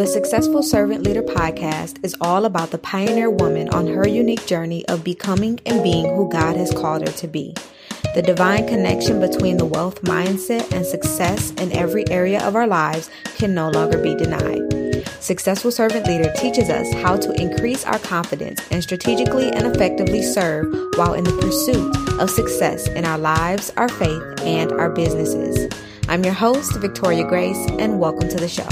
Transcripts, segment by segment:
The Successful Servant Leader podcast is all about the pioneer woman on her unique journey of becoming and being who God has called her to be. The divine connection between the wealth mindset and success in every area of our lives can no longer be denied. Successful Servant Leader teaches us how to increase our confidence and strategically and effectively serve while in the pursuit of success in our lives, our faith, and our businesses. I'm your host, Victoria Grace, and welcome to the show.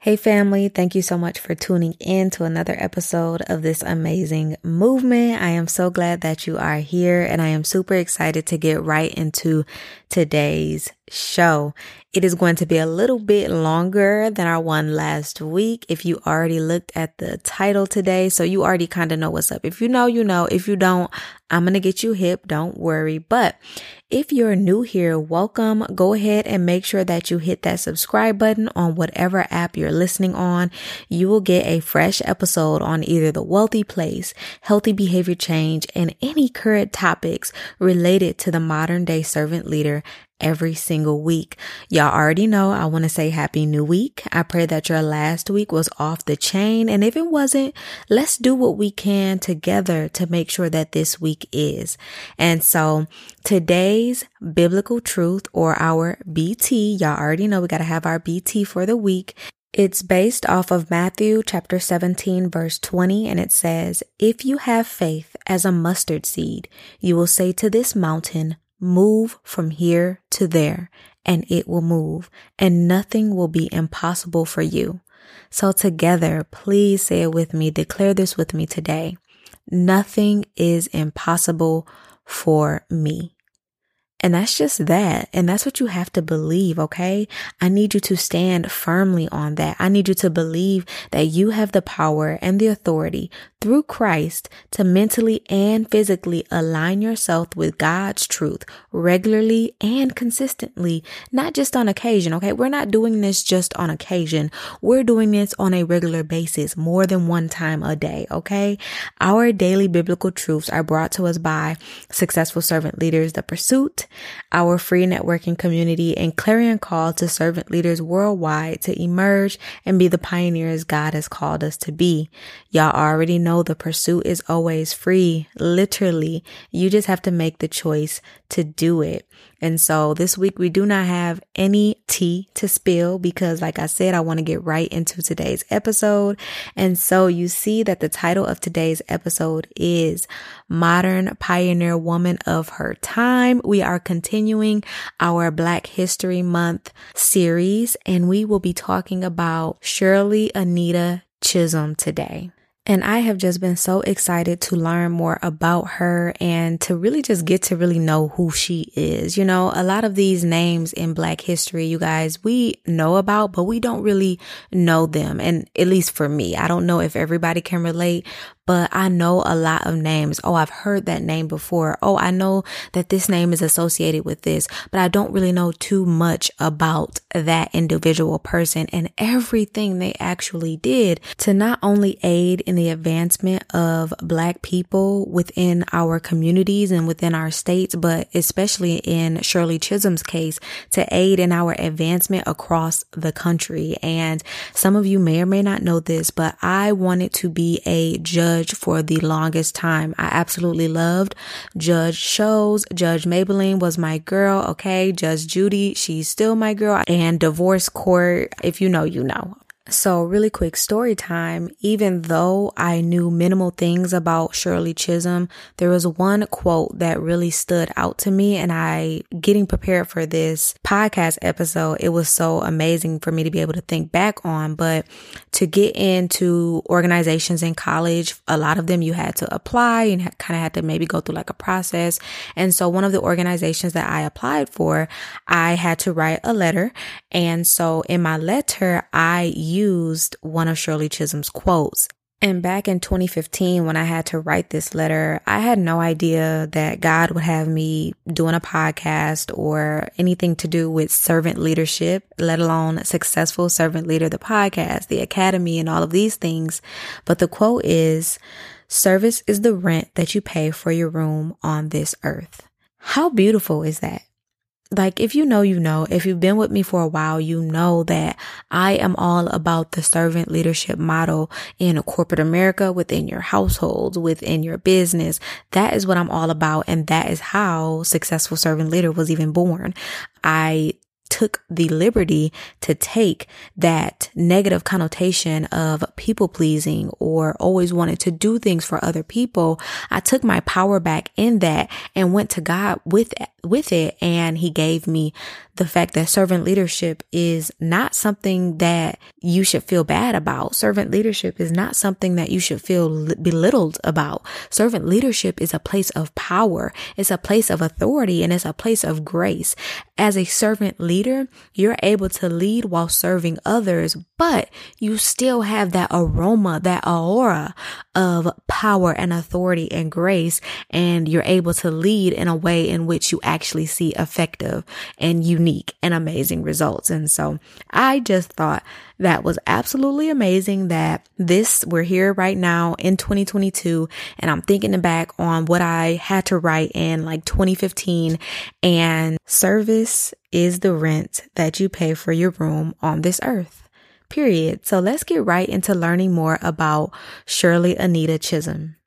Hey, family, thank you so much for tuning in to another episode of this amazing movement. I am so glad that you are here, and I am super excited to get right into today's show. It is going to be a little bit longer than our one last week. If you already looked at the title today, so you already kind of know what's up. If you know, you know. If you don't, I'm going to get you hip. Don't worry. But if you're new here, welcome. Go ahead and make sure that you hit that subscribe button on whatever app you're listening on. You will get a fresh episode on either the wealthy place, healthy behavior change, and any current topics related to the modern day servant leader every single week. Y'all already know I want to say happy new week. I pray that your last week was off the chain. And if it wasn't, let's do what we can together to make sure that this week is. And so today's biblical truth or our BT, y'all already know we got to have our BT for the week. It's based off of Matthew chapter 17 verse 20 and it says, If you have faith as a mustard seed, you will say to this mountain, Move from here to there and it will move and nothing will be impossible for you. So together, please say it with me. Declare this with me today. Nothing is impossible for me. And that's just that. And that's what you have to believe. Okay. I need you to stand firmly on that. I need you to believe that you have the power and the authority through Christ to mentally and physically align yourself with God's truth regularly and consistently, not just on occasion. Okay. We're not doing this just on occasion. We're doing this on a regular basis, more than one time a day. Okay. Our daily biblical truths are brought to us by successful servant leaders, the pursuit, our free networking community, and clarion call to servant leaders worldwide to emerge and be the pioneers God has called us to be. Y'all already know the pursuit is always free. Literally, you just have to make the choice to do it. And so this week we do not have any tea to spill because like I said, I want to get right into today's episode. And so you see that the title of today's episode is Modern Pioneer Woman of Her Time. We are continuing our Black History Month series and we will be talking about Shirley Anita Chisholm today. And I have just been so excited to learn more about her and to really just get to really know who she is. You know, a lot of these names in Black history, you guys, we know about, but we don't really know them. And at least for me, I don't know if everybody can relate, but I know a lot of names. Oh, I've heard that name before. Oh, I know that this name is associated with this, but I don't really know too much about that individual person and everything they actually did to not only aid in the advancement of black people within our communities and within our states, but especially in Shirley Chisholm's case to aid in our advancement across the country. And some of you may or may not know this, but I wanted to be a judge Judge for the longest time. I absolutely loved Judge shows. Judge Mablean was my girl. Okay. Judge Judy, she's still my girl. And Divorce Court, if you know, you know. So, really quick story time. Even though I knew minimal things about Shirley Chisholm, there was one quote that really stood out to me. And I, getting prepared for this podcast episode, it was so amazing for me to be able to think back on. But to get into organizations in college, a lot of them you had to apply and kind of had to maybe go through like a process. And so, one of the organizations that I applied for, I had to write a letter. And so, in my letter, I used one of Shirley Chisholm's quotes. And back in 2015, when I had to write this letter, I had no idea that God would have me doing a podcast or anything to do with servant leadership, let alone successful servant leader, the podcast, the academy, and all of these things. But the quote is, service is the rent that you pay for your room on this earth. How beautiful is that? Like if you know, you know, if you've been with me for a while, you know that I am all about the servant leadership model in corporate America, within your households, within your business. That is what I'm all about. And that is how successful servant leader was even born. I took the liberty to take that negative connotation of people pleasing or always wanted to do things for other people. I took my power back in that and went to God with, with it. And he gave me the fact that servant leadership is not something that you should feel bad about. Servant leadership is not something that you should feel belittled about. Servant leadership is a place of power. It's a place of authority and it's a place of grace. As a servant leader, you're able to lead while serving others, but you still have that aroma, that aura of power and authority and grace. And you're able to lead in a way in which you actually see effective and unique and amazing results. And so I just thought that was absolutely amazing that this, we're here right now in 2022 and I'm thinking back on what I had to write in like 2015 and service is the rent that you pay for your room on this earth. Period. So let's get right into learning more about Shirley Anita Chisholm.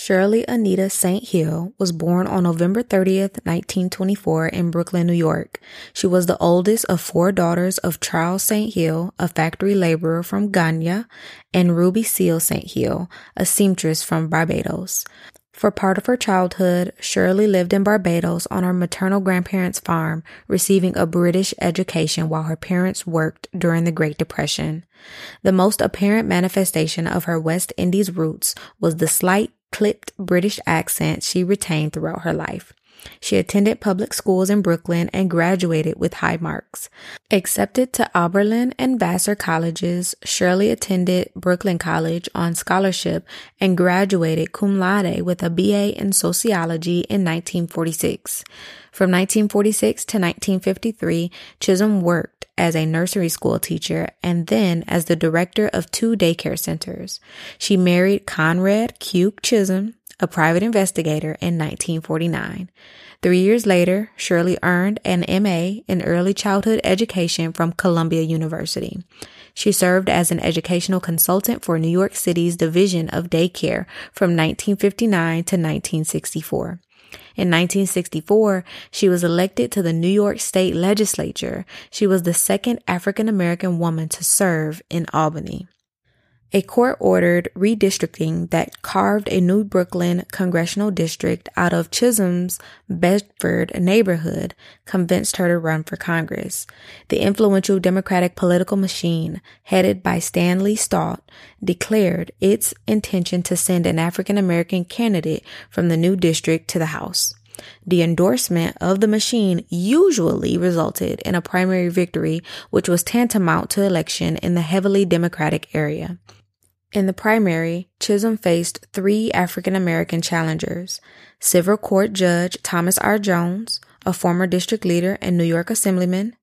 Shirley Anita St. Hill was born on November 30th, 1924 in Brooklyn, New York. She was the oldest of four daughters of Charles St. Hill, a factory laborer from Ghana, and Ruby Seale St. Hill, a seamstress from Barbados. For part of her childhood, Shirley lived in Barbados on her maternal grandparents' farm, receiving a British education while her parents worked during the Great Depression. The most apparent manifestation of her West Indies roots was the slight clipped British accent she retained throughout her life. She attended public schools in Brooklyn and graduated with high marks. Accepted to Oberlin and Vassar colleges, Shirley attended Brooklyn College on scholarship and graduated cum laude with a BA in sociology in 1946. From 1946 to 1953, Chisholm worked as a nursery school teacher and then as the director of two daycare centers. She married Conrad Q. Chisholm, a private investigator, in 1949. Three years later, Shirley earned an MA in early childhood education from Columbia University. She served as an educational consultant for New York City's Division of Daycare from 1959 to 1964. In 1964, she was elected to the New York State Legislature. She was the second African American woman to serve in Albany. A court ordered redistricting that carved a new Brooklyn congressional district out of Chisholm's Bedford neighborhood convinced her to run for Congress. The influential Democratic political machine, headed by Stanley Stott, declared its intention to send an African American candidate from the new district to the House. The endorsement of the machine usually resulted in a primary victory, which was tantamount to election in the heavily Democratic area. In the primary, Chisholm faced three African American challengers Civil Court Judge Thomas R. Jones, a former district leader and New York Assemblyman,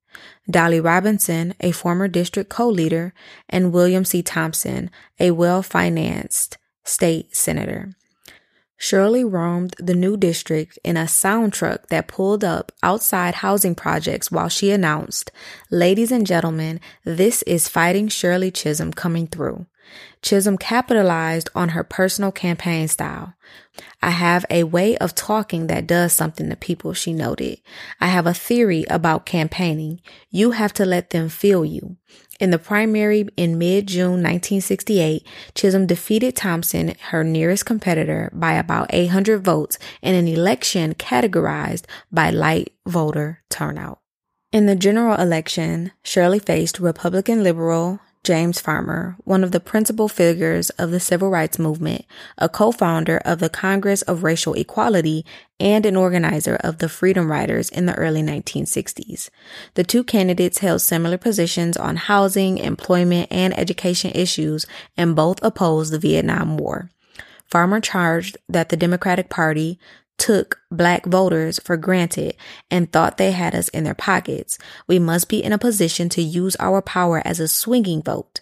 Dolly Robinson, a former district co leader, and William C. Thompson, a well financed state senator. Shirley roamed the new district in a sound truck that pulled up outside housing projects while she announced, Ladies and gentlemen, this is Fighting Shirley Chisholm coming through. Chisholm capitalized on her personal campaign style. I have a way of talking that does something to people, she noted. I have a theory about campaigning. You have to let them feel you. In the primary in mid-June 1968, Chisholm defeated Thompson, her nearest competitor, by about 800 votes in an election categorized by light voter turnout. In the general election, Shirley faced Republican liberal James Farmer, one of the principal figures of the civil rights movement, a co-founder of the Congress of Racial Equality, and an organizer of the Freedom Riders in the early 1960s. The two candidates held similar positions on housing, employment, and education issues, and both opposed the Vietnam War. Farmer charged that the Democratic Party took black voters for granted and thought they had us in their pockets. We must be in a position to use our power as a swinging vote.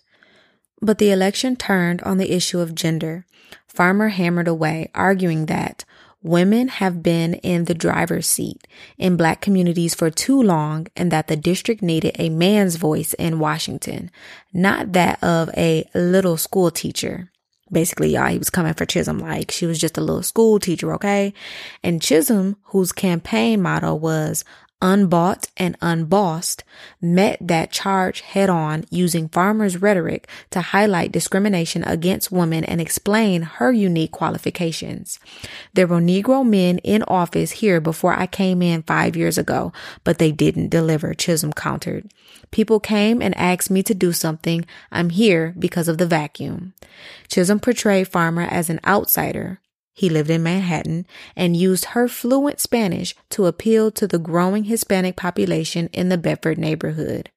But the election turned on the issue of gender. Farmer hammered away, arguing that women have been in the driver's seat in black communities for too long and that the district needed a man's voice in Washington, not that of a little school teacher. Basically, y'all, he was coming for Chisholm like she was just a little school teacher, okay? And Chisholm, whose campaign motto was unbought and unbossed, met that charge head on using Farmer's rhetoric to highlight discrimination against women and explain her unique qualifications. There were Negro men in office here before I came in five years ago, but they didn't deliver, Chisholm countered. People came and asked me to do something. I'm here because of the vacuum. Chisholm portrayed Farmer as an outsider he lived in Manhattan and used her fluent Spanish to appeal to the growing Hispanic population in the Bedford neighborhood.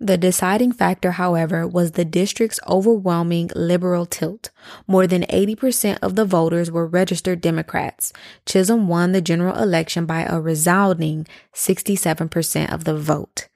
The deciding factor, however, was the district's overwhelming liberal tilt. More than 80% of the voters were registered Democrats. Chisholm won the general election by a resounding 67% of the vote.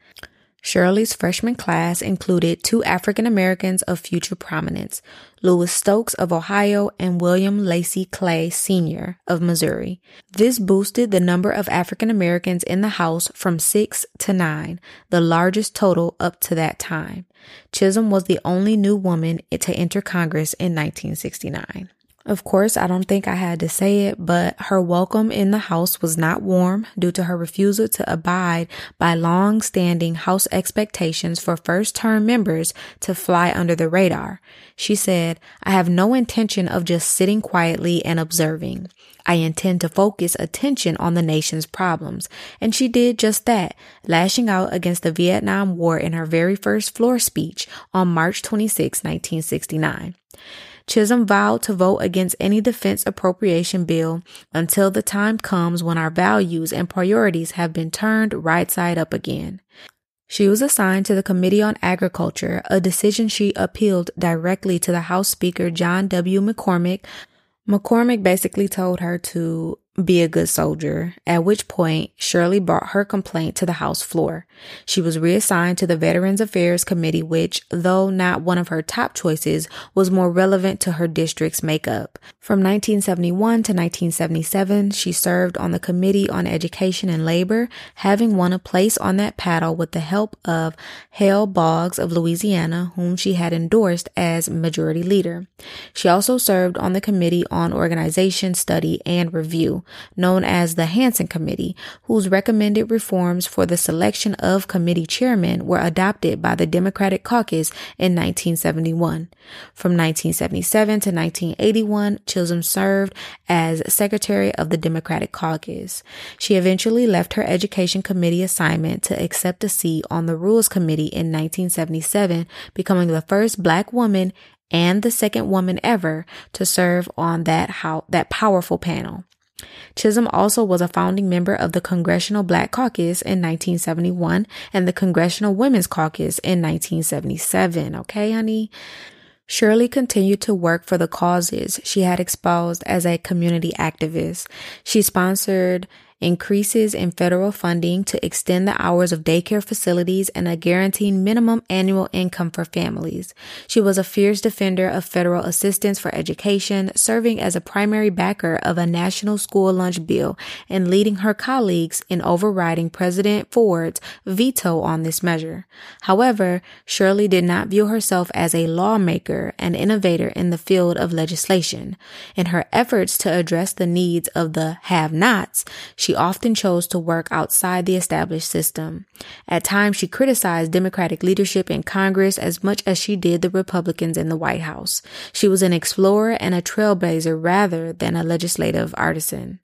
Shirley's freshman class included two African Americans of future prominence, Louis Stokes of Ohio and William Lacy Clay Sr. of Missouri. This boosted the number of African Americans in the House from six to nine, the largest total up to that time. Chisholm was the only new woman to enter Congress in 1969. Of course, I don't think I had to say it, but her welcome in the house was not warm due to her refusal to abide by long standing house expectations for first term members to fly under the radar. She said, I have no intention of just sitting quietly and observing. I intend to focus attention on the nation's problems. And she did just that, lashing out against the Vietnam War in her very first floor speech on March 26, 1969. Chisholm vowed to vote against any defense appropriation bill until the time comes when our values and priorities have been turned right side up again. She was assigned to the Committee on Agriculture, a decision she appealed directly to the House Speaker John W. McCormack. McCormack basically told her to be a good soldier, at which point Shirley brought her complaint to the House floor. She was reassigned to the Veterans Affairs Committee, which, though not one of her top choices, was more relevant to her district's makeup. From 1971 to 1977, she served on the Committee on Education and Labor, having won a place on that panel with the help of Hale Boggs of Louisiana, whom she had endorsed as majority leader. She also served on the Committee on Organization, Study, and Review, known as the Hansen Committee, whose recommended reforms for the selection of committee chairmen were adopted by the Democratic caucus in 1971. From 1977 to 1981, Chisholm served as secretary of the Democratic caucus. She eventually left her education committee assignment to accept a seat on the Rules Committee in 1977, becoming the first black woman and the second woman ever to serve on that how that powerful panel. Chisholm also was a founding member of the Congressional Black Caucus in 1971 and the Congressional Women's Caucus in 1977. Okay, honey? Shirley continued to work for the causes she had espoused as a community activist. She sponsored increases in federal funding to extend the hours of daycare facilities and a guaranteed minimum annual income for families. She was a fierce defender of federal assistance for education, serving as a primary backer of a national school lunch bill and leading her colleagues in overriding President Ford's veto on this measure. However, Shirley did not view herself as a lawmaker and innovator in the field of legislation. In her efforts to address the needs of the have-nots, she she often chose to work outside the established system. At times, she criticized Democratic leadership in Congress as much as she did the Republicans in the White House. She was an explorer and a trailblazer rather than a legislative artisan.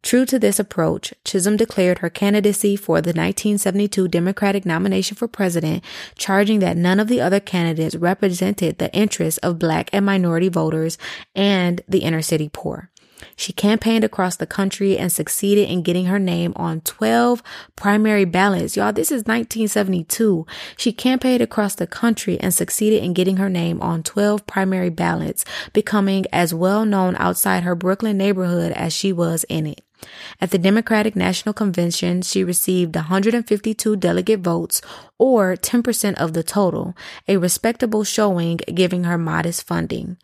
True to this approach, Chisholm declared her candidacy for the 1972 Democratic nomination for president, charging that none of the other candidates represented the interests of black and minority voters and the inner city poor. She campaigned across the country and succeeded in getting her name on 12 primary ballots. Y'all, this is 1972. She campaigned across the country and succeeded in getting her name on 12 primary ballots, becoming as well known outside her Brooklyn neighborhood as she was in it. At the Democratic National Convention, she received 152 delegate votes, or 10% of the total, a respectable showing giving her modest funding.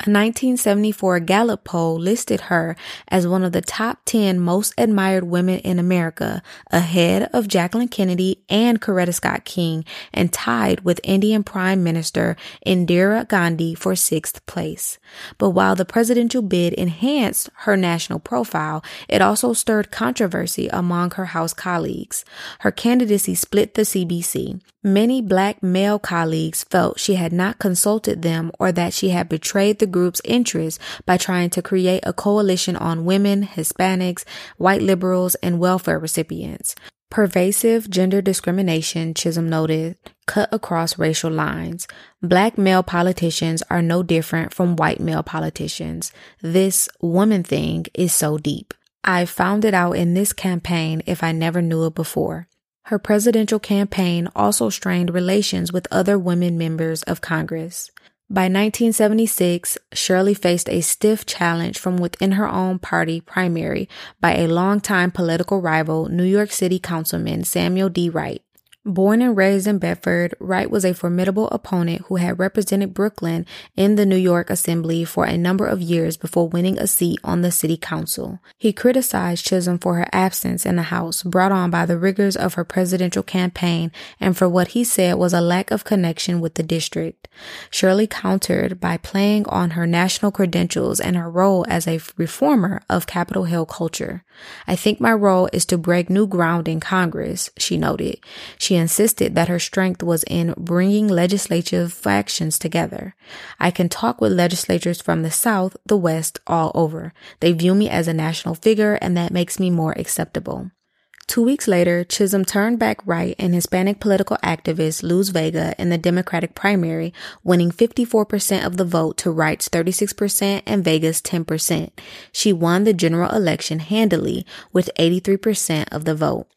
A 1974 Gallup poll listed her as one of the top 10 most admired women in America, ahead of Jacqueline Kennedy and Coretta Scott King, and tied with Indian Prime Minister Indira Gandhi for sixth place. But while the presidential bid enhanced her national profile, it also stirred controversy among her House colleagues. Her candidacy split the CBC. Many black male colleagues felt she had not consulted them or that she had betrayed the group's interest by trying to create a coalition on women, Hispanics, white liberals, and welfare recipients. Pervasive gender discrimination, Chisholm noted, cut across racial lines. Black male politicians are no different from white male politicians. This woman thing is so deep. I found it out in this campaign if I never knew it before. Her presidential campaign also strained relations with other women members of Congress. By 1976, Shirley faced a stiff challenge from within her own party primary by a longtime political rival, New York City Councilman Samuel D. Wright. Born and raised in Bedford, Wright was a formidable opponent who had represented Brooklyn in the New York Assembly for a number of years before winning a seat on the city council. He criticized Chisholm for her absence in the House, brought on by the rigors of her presidential campaign, and for what he said was a lack of connection with the district. Shirley countered by playing on her national credentials and her role as a reformer of Capitol Hill culture. I think my role is to break new ground in Congress, she noted. She insisted that her strength was in bringing legislative factions together. I can talk with legislators from the South, the West, all over. They view me as a national figure and that makes me more acceptable. Two weeks later, Chisholm turned back Wright and Hispanic political activist Luz Vega in the Democratic primary, winning 54% of the vote to Wright's 36% and Vega's 10%. She won the general election handily with 83% of the vote.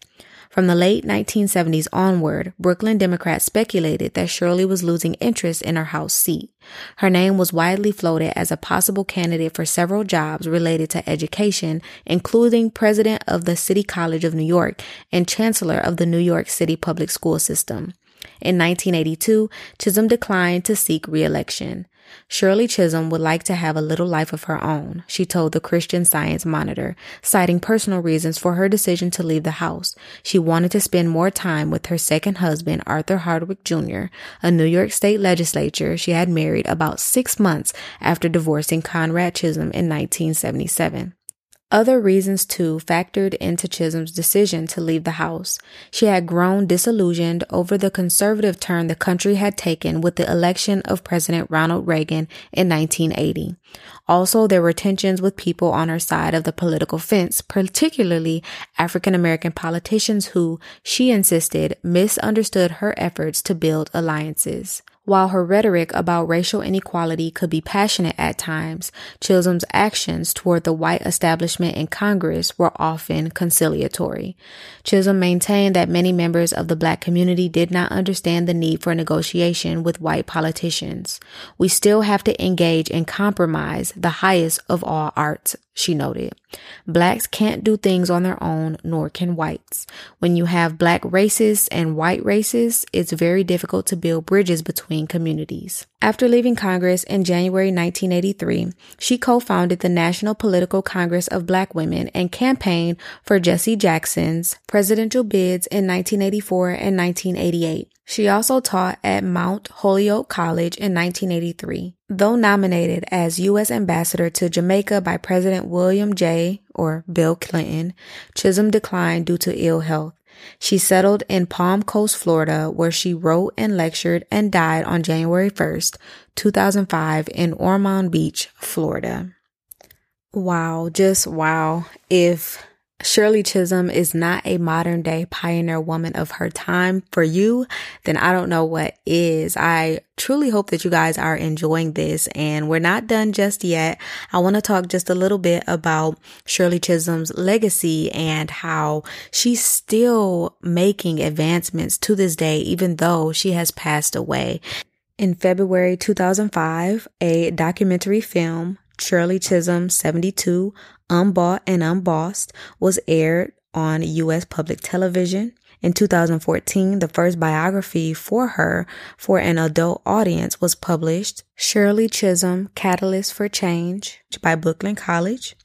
From the late 1970s onward, Brooklyn Democrats speculated that Shirley was losing interest in her House seat. Her name was widely floated as a possible candidate for several jobs related to education, including president of the City College of New York and chancellor of the New York City public school system. In 1982, Chisholm declined to seek reelection. Shirley Chisholm would like to have a little life of her own, she told the Christian Science Monitor, citing personal reasons for her decision to leave the house. She wanted to spend more time with her second husband, Arthur Hardwick Jr., a New York State legislature she had married about six months after divorcing Conrad Chisholm in 1977. Other reasons too factored into Chisholm's decision to leave the house. She had grown disillusioned over the conservative turn the country had taken with the election of President Ronald Reagan in 1980. Also, there were tensions with people on her side of the political fence, particularly African American politicians who, she insisted, misunderstood her efforts to build alliances. While her rhetoric about racial inequality could be passionate at times, Chisholm's actions toward the white establishment in Congress were often conciliatory. Chisholm maintained that many members of the black community did not understand the need for negotiation with white politicians. We still have to engage in compromise, the highest of all arts, she noted. Blacks can't do things on their own, nor can whites. When you have black racists and white racists, it's very difficult to build bridges between communities. After leaving Congress in January 1983, she co-founded the National Political Congress of Black Women and campaigned for Jesse Jackson's presidential bids in 1984 and 1988. She also taught at Mount Holyoke College in 1983. Though nominated as U.S. Ambassador to Jamaica by President William J. or Bill Clinton, Chisholm declined due to ill health. She settled in Palm Coast, Florida, where she wrote and lectured and died on January 1st, 2005 in Ormond Beach, Florida. Wow, just wow. If Shirley Chisholm is not a modern day pioneer woman of her time for you, then I don't know what is. I truly hope that you guys are enjoying this and we're not done just yet. I want to talk just a little bit about Shirley Chisholm's legacy and how she's still making advancements to this day, even though she has passed away. In February 2005, a documentary film Shirley Chisholm 72 Unbought and Unbossed was aired on U.S. public television. In 2014, the first biography for her for an adult audience was published, Shirley Chisholm, Catalyst for Change by Brooklyn College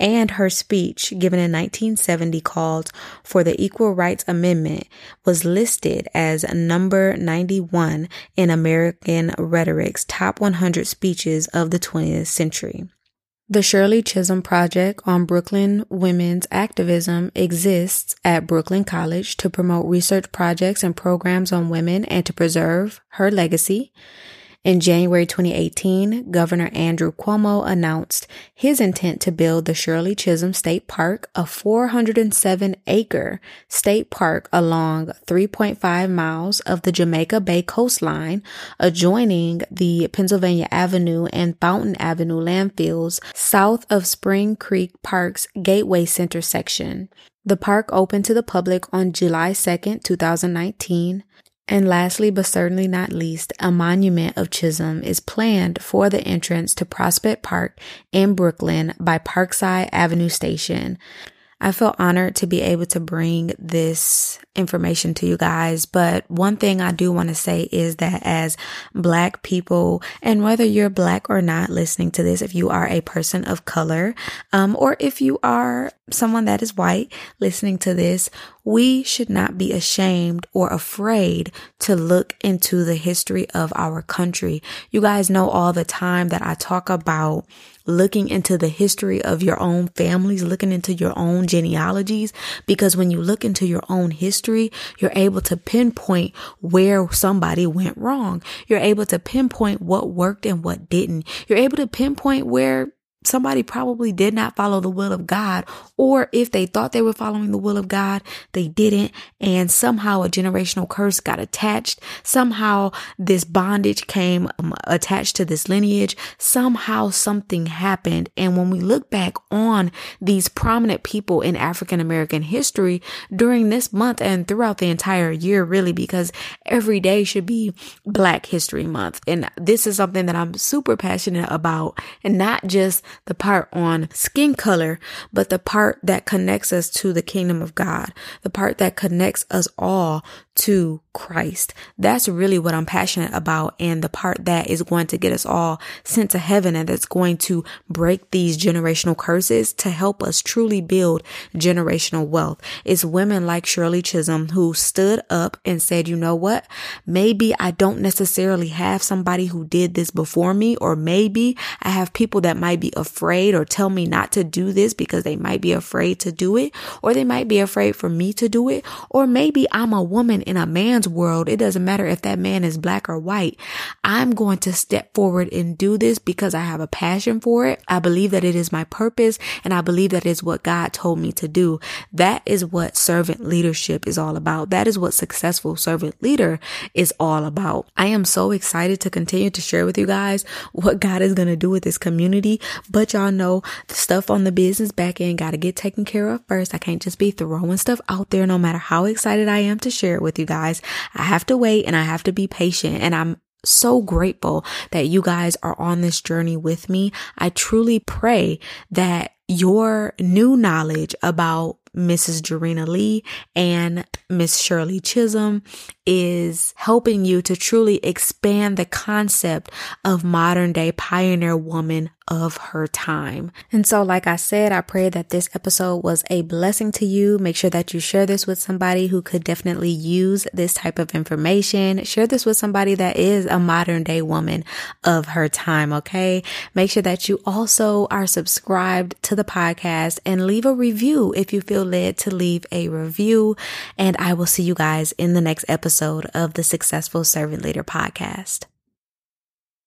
and her speech given in 1970 called for the Equal Rights Amendment was listed as number 91 in American Rhetoric's top 100 speeches of the 20th century. The Shirley Chisholm Project on Brooklyn women's activism exists at Brooklyn College to promote research projects and programs on women and to preserve her legacy. In January 2018, Governor Andrew Cuomo announced his intent to build the Shirley Chisholm State Park, a 407 acre state park along 3.5 miles of the Jamaica Bay coastline, adjoining the Pennsylvania Avenue and Fountain Avenue landfills south of Spring Creek Park's Gateway Center section. The park opened to the public on July 2nd, 2019. And lastly, but certainly not least, a monument of Chisholm is planned for the entrance to Prospect Park in Brooklyn by Parkside Avenue Station. I feel honored to be able to bring this information to you guys. But one thing I do want to say is that as black people, and whether you're black or not listening to this, if you are a person of color, um, or if you are someone that is white listening to this, we should not be ashamed or afraid to look into the history of our country. You guys know all the time that I talk about looking into the history of your own families, looking into your own genealogies, because when you look into your own history, you're able to pinpoint where somebody went wrong. You're able to pinpoint what worked and what didn't. You're able to pinpoint where somebody probably did not follow the will of God, or if they thought they were following the will of God, they didn't. And somehow a generational curse got attached. Somehow this bondage came um, attached to this lineage. Somehow something happened. And when we look back on these prominent people in African American history during this month and throughout the entire year, really, because every day should be Black History Month. And this is something that I'm super passionate about and not just the part on skin color, but the part that connects us to the kingdom of God, the part that connects us all to Christ. That's really what I'm passionate about. And the part that is going to get us all sent to heaven and that's going to break these generational curses to help us truly build generational wealth. It's women like Shirley Chisholm who stood up and said, you know what? Maybe I don't necessarily have somebody who did this before me, or maybe I have people that might be afraid or tell me not to do this because they might be afraid to do it, or they might be afraid for me to do it, or maybe I'm a woman in a man's world. It doesn't matter if that man is black or white. I'm going to step forward and do this because I have a passion for it. I believe that it is my purpose and I believe that is what God told me to do. That is what servant leadership is all about. That is what successful servant leader is all about. I am so excited to continue to share with you guys what God is going to do with this community. But y'all know the stuff on the business back end got to get taken care of first. I can't just be throwing stuff out there no matter how excited I am to share it with you guys. I have to wait and I have to be patient and I'm so grateful that you guys are on this journey with me. I truly pray that your new knowledge about Mrs. Jarena Lee and Miss Shirley Chisholm is helping you to truly expand the concept of modern day pioneer woman of her time. And so, like I said, I pray that this episode was a blessing to you. Make sure that you share this with somebody who could definitely use this type of information. Share this with somebody that is a modern day woman of her time. Okay. Make sure that you also are subscribed to the podcast and leave a review if you led to leave a review. And I will see you guys in the next episode of the Successful Servant Leader podcast.